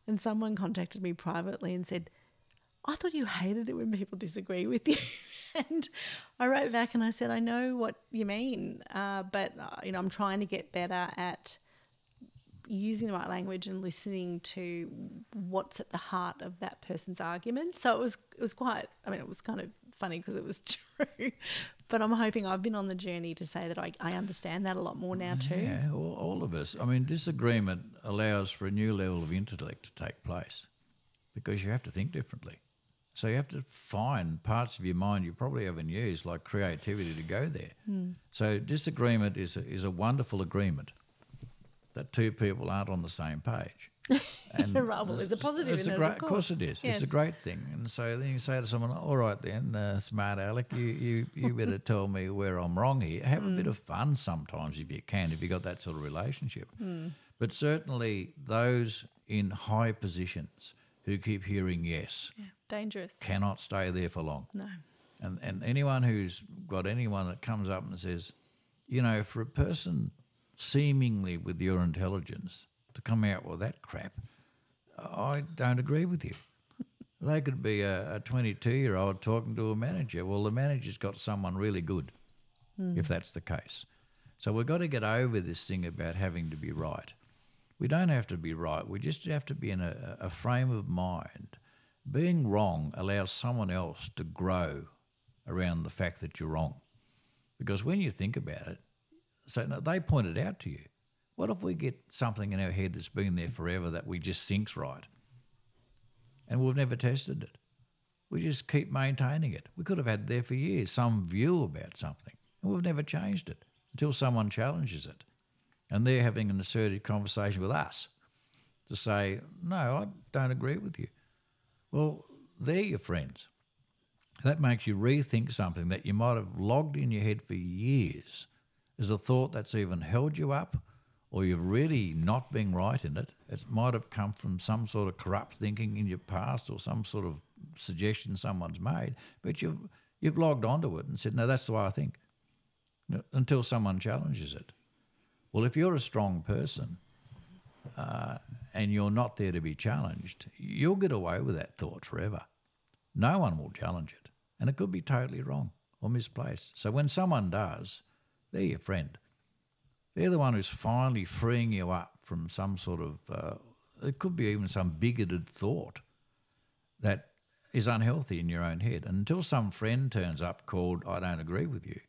And someone contacted me privately and said, I thought you hated it when people disagree with you. and I wrote back and I said, I know what you mean, uh, but uh, you know, I'm trying to get better at using the right language and listening to what's at the heart of that person's argument. So it was it was quite I mean it was kind of funny because it was true. but I'm hoping I've been on the journey to say that I, I understand that a lot more now too. Yeah, all, all of us. I mean, disagreement allows for a new level of intellect to take place because you have to think differently. So you have to find parts of your mind you probably haven't used, like creativity, to go there. Hmm. So disagreement is a, is a wonderful agreement that two people aren't on the same page. And well, there's a positive it's in a great, of of course course. it is. It's a great thing. And so then you say to someone, "All right, then, uh, smart Alec, you, you you better tell me where I'm wrong here." Have a Hmm. bit of fun sometimes if you can, if you've got that sort of relationship. Hmm. But certainly those in high positions who keep hearing yes Yeah, dangerous. cannot stay there for long. No. And and anyone who's got anyone that comes up and says, you know, for a person seemingly with your intelligence to come out with that crap, I don't agree with you. They could be a 22 year old talking to a manager. Well, the manager's got someone really good, hmm. if that's the case. So we've got to get over this thing about having to be right. We don't have to be right. We just have to be in a, a frame of mind. Being wrong allows someone else to grow around the fact that you're wrong. Because when you think about it, so no, they pointed out to you. What if we get something in our head that's been there forever that we just think's right, and we've never tested it? We just keep maintaining it. We could have had there for years some view about something, and we've never changed it until someone challenges it, and they're having an assertive conversation with us to say, "No, I don't agree with you." Well, they're your friends. That makes you rethink something that you might have logged in your head for years as a thought that's even held you up, or you've really not been right in it. It might have come from some sort of corrupt thinking in your past or some sort of suggestion someone's made, but you've you've logged onto it and said, "No, that's the way I think." Until someone challenges it. Well, if you're a strong person uh, and you're not there to be challenged, you'll get away with that thought forever. No one will challenge it. And it could be totally wrong or misplaced. So when someone does, they're your friend. They're the one who's finally freeing you up from some sort of, uh, it could be even some bigoted thought that is unhealthy in your own head. And until some friend turns up called, I don't agree with you,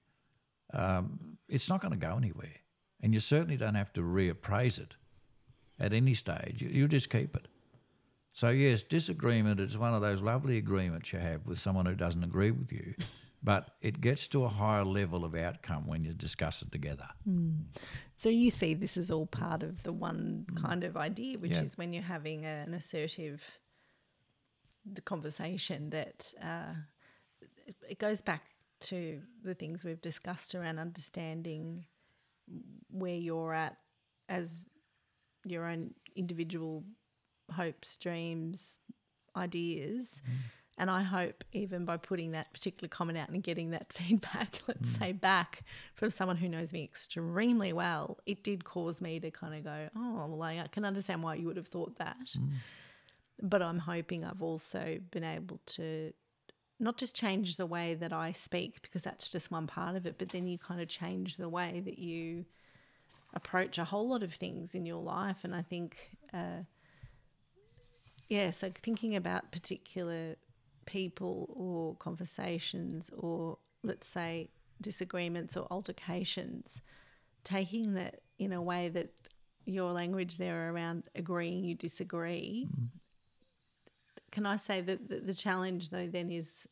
um, it's not going to go anywhere. And you certainly don't have to reappraise it at any stage. You, you just keep it. So, yes, disagreement is one of those lovely agreements you have with someone who doesn't agree with you, but it gets to a higher level of outcome when you discuss it together. Mm. So you see this is all part of the one mm. kind of idea, which Yeah. is when you're having an assertive the conversation that uh, it- it goes back to the things we've discussed around understanding where you're at as your own individual hopes, dreams, ideas. Mm. And I hope even by putting that particular comment out and getting that feedback, let's say back from someone who knows me extremely well, it did cause me to kind of go, oh, well, I can understand why you would have thought that. But I'm hoping I've also been able to not just change the way that I speak, because that's just one part of it, but then you kind of change the way that you approach a whole lot of things in your life. And I think, uh, yeah, so thinking about particular people or conversations or let's say disagreements or altercations, taking that in a way that your language there around agreeing you disagree. Can I say that the, the challenge though then is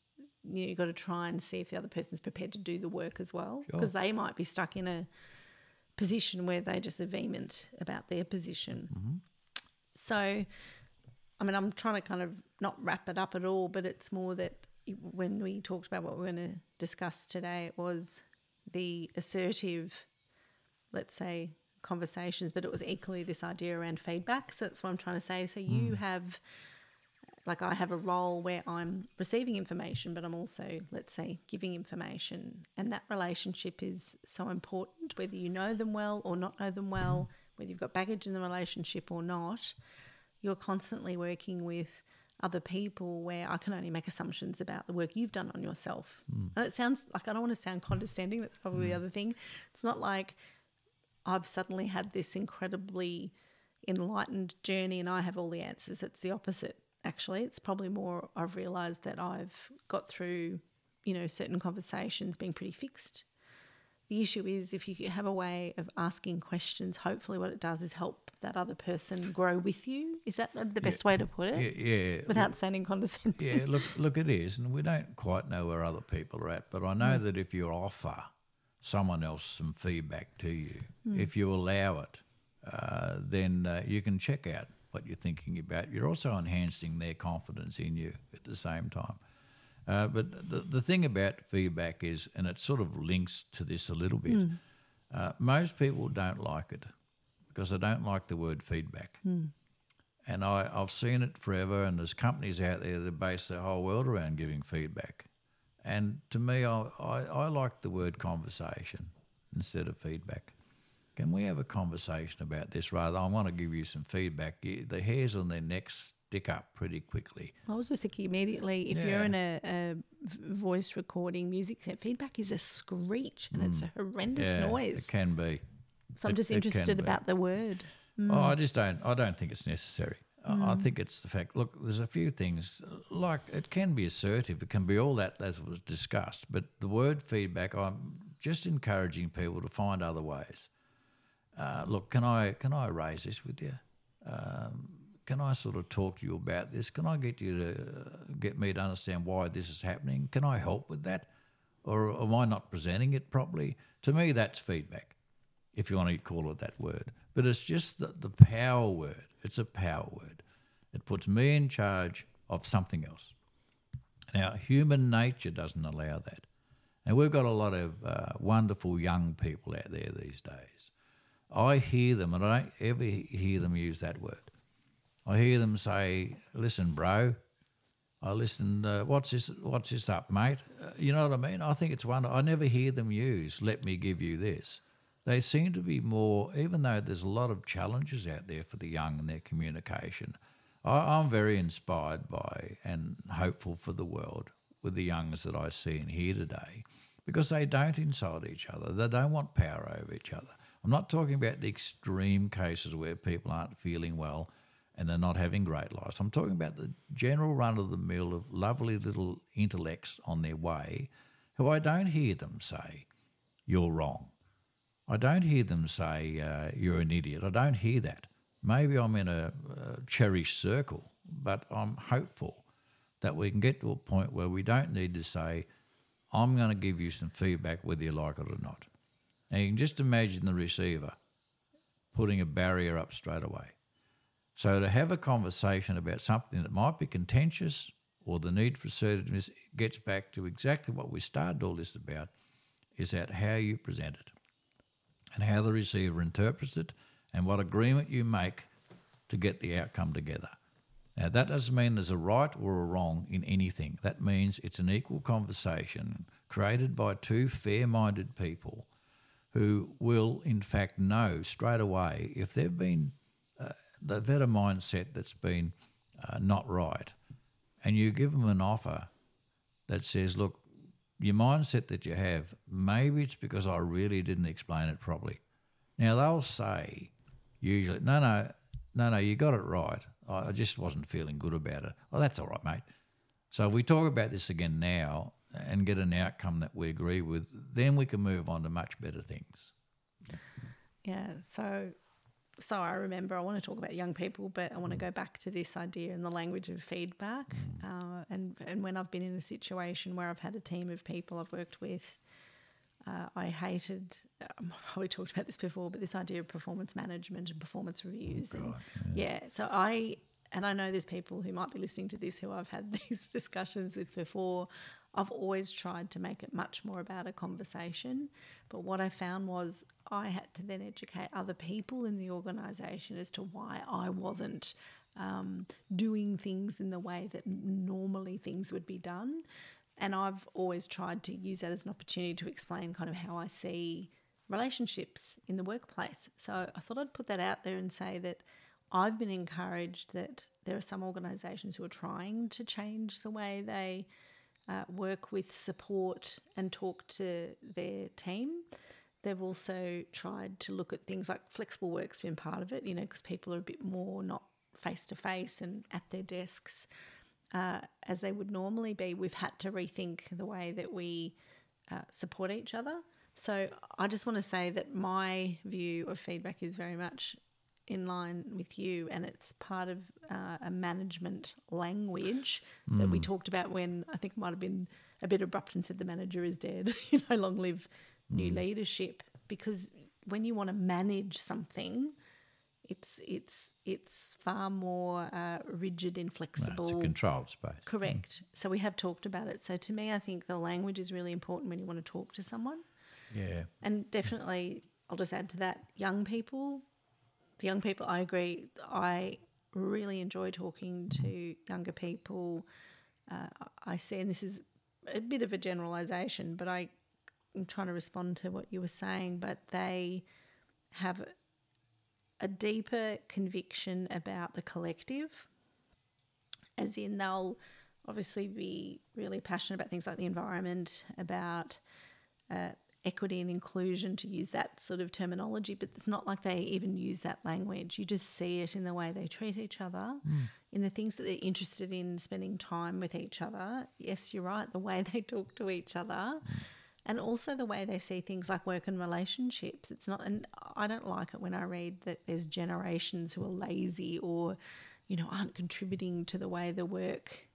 you have got to try and see if the other person's prepared to do the work as well Sure. because they might be stuck in a position where they just are vehement about their position. Mm-hmm. So, I mean, I'm trying to kind of not wrap it up at all, but it's more that when we talked about what we're going to discuss today, it was the assertive, let's say, conversations, but it was equally this idea around feedback. So that's what I'm trying to say. So you hmm. have, like, I have a role where I'm receiving information, but I'm also, let's say, giving information. And that relationship is so important, whether you know them well or not know them well, whether you've got baggage in the relationship or not you're constantly working with other people where I can only make assumptions about the work you've done on yourself. Hmm. And it sounds like I don't want to sound condescending, that's probably the hmm. other thing. It's not like I've suddenly had this incredibly enlightened journey and I have all the answers. It's the opposite, actually. It's probably more I've realized that I've got through you know, certain conversations being pretty fixed. The issue is if you have a way of asking questions, hopefully what it does is help that other person grow with you. Is that the best way to put it? Yeah, yeah. Without sounding condescending. Yeah, look, look, it is, and we don't quite know where other people are at. But I know that if you offer someone else some feedback to you, if you allow it, uh, then uh, you can check out what you're thinking about. You're also enhancing their confidence in you at the same time. Uh, but the, the thing about feedback is, and it sort of links to this a little bit, uh, most people don't like it because they don't like the word feedback. And I, I've seen it forever, and there's companies out there that base their whole world around giving feedback. And to me, I, I, I like the word conversation instead of feedback. Can we have a conversation about this rather? I want to give you some feedback. The hairs on their necks stick up pretty quickly. I was just thinking immediately if you're Yeah. in a, voice recording music, that feedback is a screech and it's a horrendous Mm. Yeah, noise. It can be. So I'm it- just interested about the word. Oh, I just don't. I don't think it's necessary. I I think it's the fact. Look, there's a few things like it can be assertive. It can be all that as was discussed. But the word feedback, I'm just encouraging people to find other ways. Uh, look, can I can I raise this with you? Um, can I sort of talk to you about this? Can I get you to uh, get me to understand why this is happening? Can I help with that, or am I not presenting it properly? To me, that's feedback if you want to call it that word. But it's just the, the power word. It's a power word. It puts me in charge of something else. Now, human nature doesn't allow that. And we've got a lot of uh, wonderful young people out there these days. I hear them, and I don't ever hear them use that word. I hear them say, "Listen, bro." I listen. Uh, what's this? What's this up, mate? Uh, you know what I mean? I think it's wonderful. I never hear them use "Let me give you this." They seem to be more, even though there's a lot of challenges out there for the young and their communication. I, I'm very inspired by and hopeful for the world with the youngs that I see and hear today, because they don't insult each other. They don't want power over each other. I'm not talking about the extreme cases where people aren't feeling well and they're not having great lives. I'm talking about the general run of the mill of lovely little intellects on their way who I don't hear them say, You're wrong. I don't hear them say, uh, You're an idiot. I don't hear that. Maybe I'm in a, a cherished circle, but I'm hopeful that we can get to a point where we don't need to say, I'm going to give you some feedback whether you like it or not. Now, you can just imagine the receiver putting a barrier up straight away. So to have a conversation about something that might be contentious or the need for assertiveness gets back to exactly what we started all this about, is that how you present it and how the receiver interprets it and what agreement you make to get the outcome together. Now, that doesn't mean there's a right or a wrong in anything. That means it's an equal conversation created by two fair minded people who will, in fact, know straight away if they've been, uh, they've had a mindset that's been uh, not right. And you give them an offer that says, look, your mindset that you have, maybe it's because I really didn't explain it properly. Now, they'll say, usually, no, no, no, no, you got it right. I just wasn't feeling good about it. Oh, that's all right, mate. So if we talk about this again now and get an outcome that we agree with, then we can move on to much better things. Yeah. So, so I remember I want to talk about young people, but I want to go back to this idea in the language of feedback. Uh, and and when I've been in a situation where I've had a team of people I've worked with, uh, I hated. Um, we talked about this before, but this idea of performance management and performance reviews. and yeah. So I and I know there's people who might be listening to this who I've had these discussions with before. I've always tried to make it much more about a conversation, but what I found was I had to then educate other people in the organisation as to why I wasn't um, doing things in the way that normally things would be done. And I've always tried to use that as an opportunity to explain kind of how I see relationships in the workplace. So I thought I'd put that out there and say that I've been encouraged that there are some organisations who are trying to change the way they uh, work with support and talk to their team. They've also tried to look at things like flexible work's been part of it, you know, because people are a bit more not face to face and at their desks. uh, as they would normally be, we've had to rethink the way that we uh, support each other. So I just want to say that my view of feedback is very much in line with you, and it's part of uh, a management language mm. that we talked about when I think it might have been a bit abrupt and said the manager is dead. you know, long live new mm. leadership. Because when you want to manage something, it's it's it's far more uh, rigid, inflexible. No, it's a controlled space. Correct. Mm. So we have talked about it. So to me, I think the language is really important when you want to talk to someone. Yeah. And definitely, I'll just add to that: young people, the young people. I agree. I really enjoy talking to younger people. Uh, I see, and this is a bit of a generalization, but I, I'm trying to respond to what you were saying. But they have a deeper conviction about the collective, as in they'll obviously be really passionate about things like the environment, about uh, equity and inclusion, to use that sort of terminology, but it's not like they even use that language. You just see it in the way they treat each other, mm. in the things that they're interested in spending time with each other. Yes, you're right, the way they talk to each other. Mm and also the way they see things like work and relationships. It's not, and I don't like it when I read that there's generations who are lazy or, you know, aren't contributing to the way the work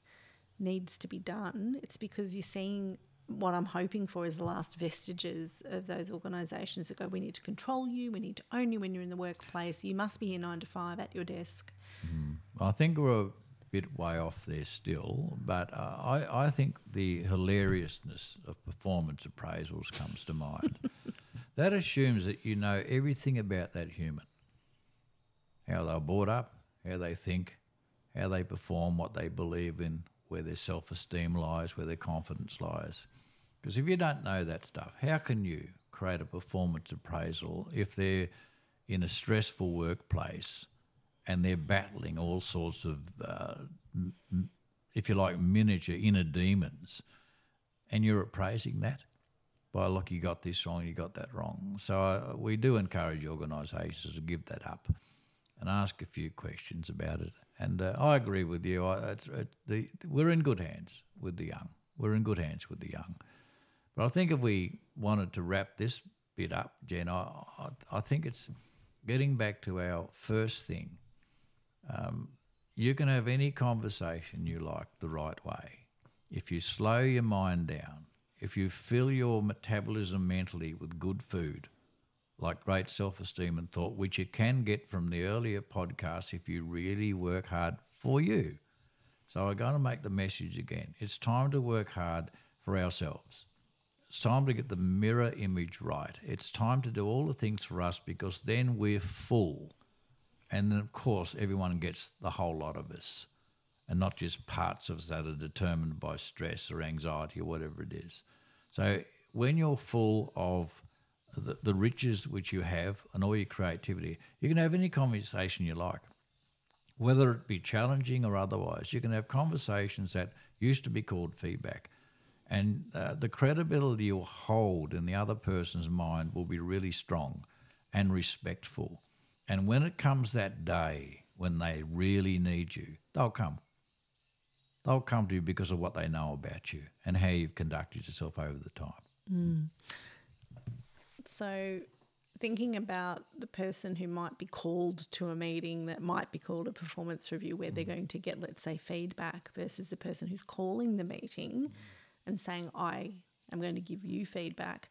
needs to be done. It's because you're seeing what I'm hoping for is the last vestiges of those organisations that go, we need to control you, we need to own you when you're in the workplace, you must be here nine to five at your desk. Mm. I think we're a bit way off there still, but uh, I, I think the hilariousness of performance appraisals comes to mind. that assumes that you know everything about that human how they're brought up, how they think, how they perform, what they believe in, where their self esteem lies, where their confidence lies. Because if you don't know that stuff, how can you create a performance appraisal if they're in a stressful workplace? and they're battling all sorts of, uh, m- if you like, miniature inner demons, and you're appraising that by look, you got this wrong, you got that wrong. So uh, we do encourage organisations to give that up and ask a few questions about it. And uh, I agree with you. I, it's, it, the, we're in good hands with the young. We're in good hands with the young. But I think if we wanted to wrap this bit up, Jen, I, I, I think it's getting back to our first thing um, you can have any conversation you like the right way. If you slow your mind down, if you fill your metabolism mentally with good food, like great self esteem and thought, which you can get from the earlier podcast if you really work hard for you. So I'm going to make the message again. It's time to work hard for ourselves. It's time to get the mirror image right. It's time to do all the things for us because then we're full. And then, of course, everyone gets the whole lot of us, and not just parts of us that are determined by stress or anxiety or whatever it is. So, when you're full of the, the riches which you have and all your creativity, you can have any conversation you like, whether it be challenging or otherwise. You can have conversations that used to be called feedback. And uh, the credibility you'll hold in the other person's mind will be really strong and respectful and when it comes that day when they really need you, they'll come. They'll come to you because of what they know about you and how you've conducted yourself over the time. Mm. So, thinking about the person who might be called to a meeting that might be called a performance review where they're mm. going to get, let's say, feedback versus the person who's calling the meeting and saying, I am going to give you feedback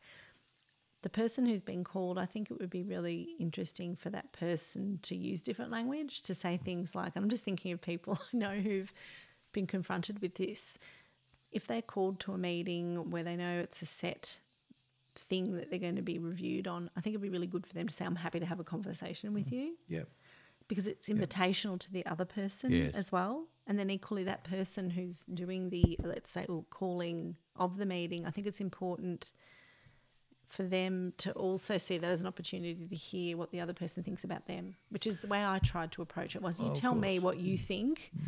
the person who's been called, I think it would be really interesting for that person to use different language, to say things like, I'm just thinking of people I know who've been confronted with this. If they're called to a meeting where they know it's a set thing that they're going to be reviewed on, I think it'd be really good for them to say, I'm happy to have a conversation with you. Mm-hmm. Yeah. Because it's invitational yep. to the other person yes. as well. And then equally, that person who's doing the, let's say, or calling of the meeting, I think it's important for them to also see that as an opportunity to hear what the other person thinks about them, which is the way I tried to approach it. Was you oh, tell me what you mm. think, mm.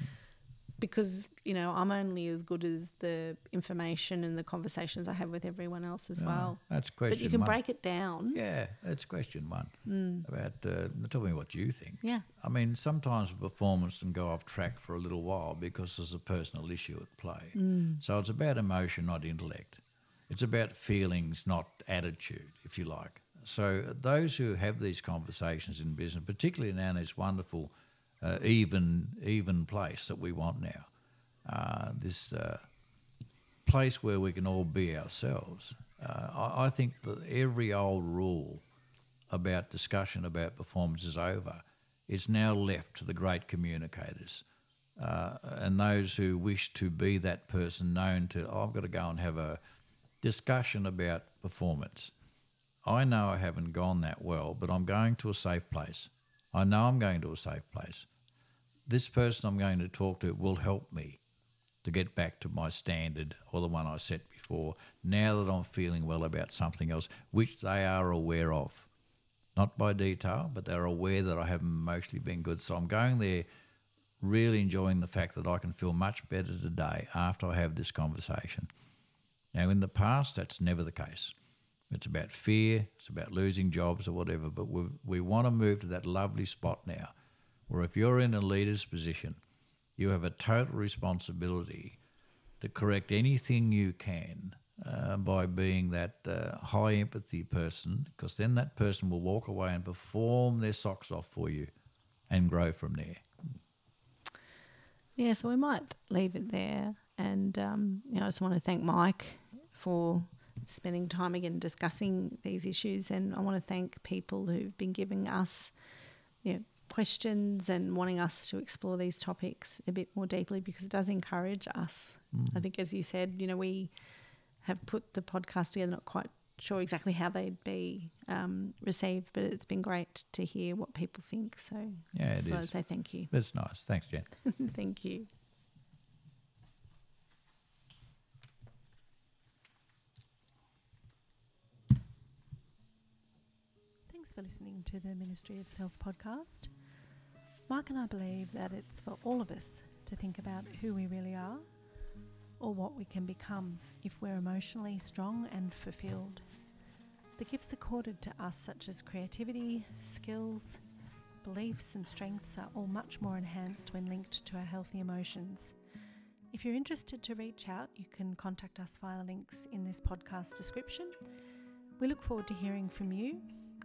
Because you know I'm only as good as the information and the conversations I have with everyone else as No, well. That's question But you can one. break it down. Yeah, that's question one. Mm. About uh, tell me what you think. Yeah. I mean, sometimes performance can go off track for a little while because there's a personal issue at play. Mm. So it's about emotion, not intellect. It's about feelings, not attitude, if you like. So those who have these conversations in business, particularly now in this wonderful, uh, even even place that we want now, uh, this uh, place where we can all be ourselves. Uh, I, I think that every old rule about discussion about performance is over. It's now left to the great communicators uh, and those who wish to be that person known to, oh, I've got to go and have a discussion about performance. I know I haven't gone that well, but I'm going to a safe place. I know I'm going to a safe place. This person I'm going to talk to will help me to get back to my standard or the one I set before now that I'm feeling well about something else, which they are aware of. Not by detail, but they're aware that I haven't emotionally been good. So I'm going there really enjoying the fact that I can feel much better today after I have this conversation. Now, in the past, that's never the case. It's about fear, it's about losing jobs or whatever, but we, we want to move to that lovely spot now where if you're in a leader's position, you have a total responsibility to correct anything you can uh, by being that uh, high empathy person, because then that person will walk away and perform their socks off for you and grow from there. Yeah, so we might leave it there. And um, you know, I just want to thank Mike for spending time again discussing these issues, and I want to thank people who've been giving us, you know, questions and wanting us to explore these topics a bit more deeply because it does encourage us. I think, as you said, you know, we have put the podcast together, not quite sure exactly how they'd be um, received, but it's been great to hear what people think. So, Yeah, it so I'd say thank you. That's nice. Thanks, Jen. thank you. Thanks for listening to the Ministry of Self podcast. Mark and I believe that it's for all of us to think about who we really are or what we can become if we're emotionally strong and fulfilled. The gifts accorded to us, such as creativity, skills, beliefs, and strengths, are all much more enhanced when linked to our healthy emotions. If you're interested to reach out, you can contact us via links in this podcast description. We look forward to hearing from you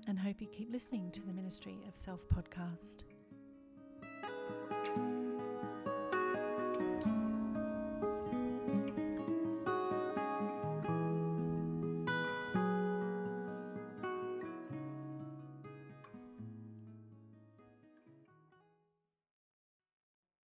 and hope you keep listening to the Ministry of Self podcast.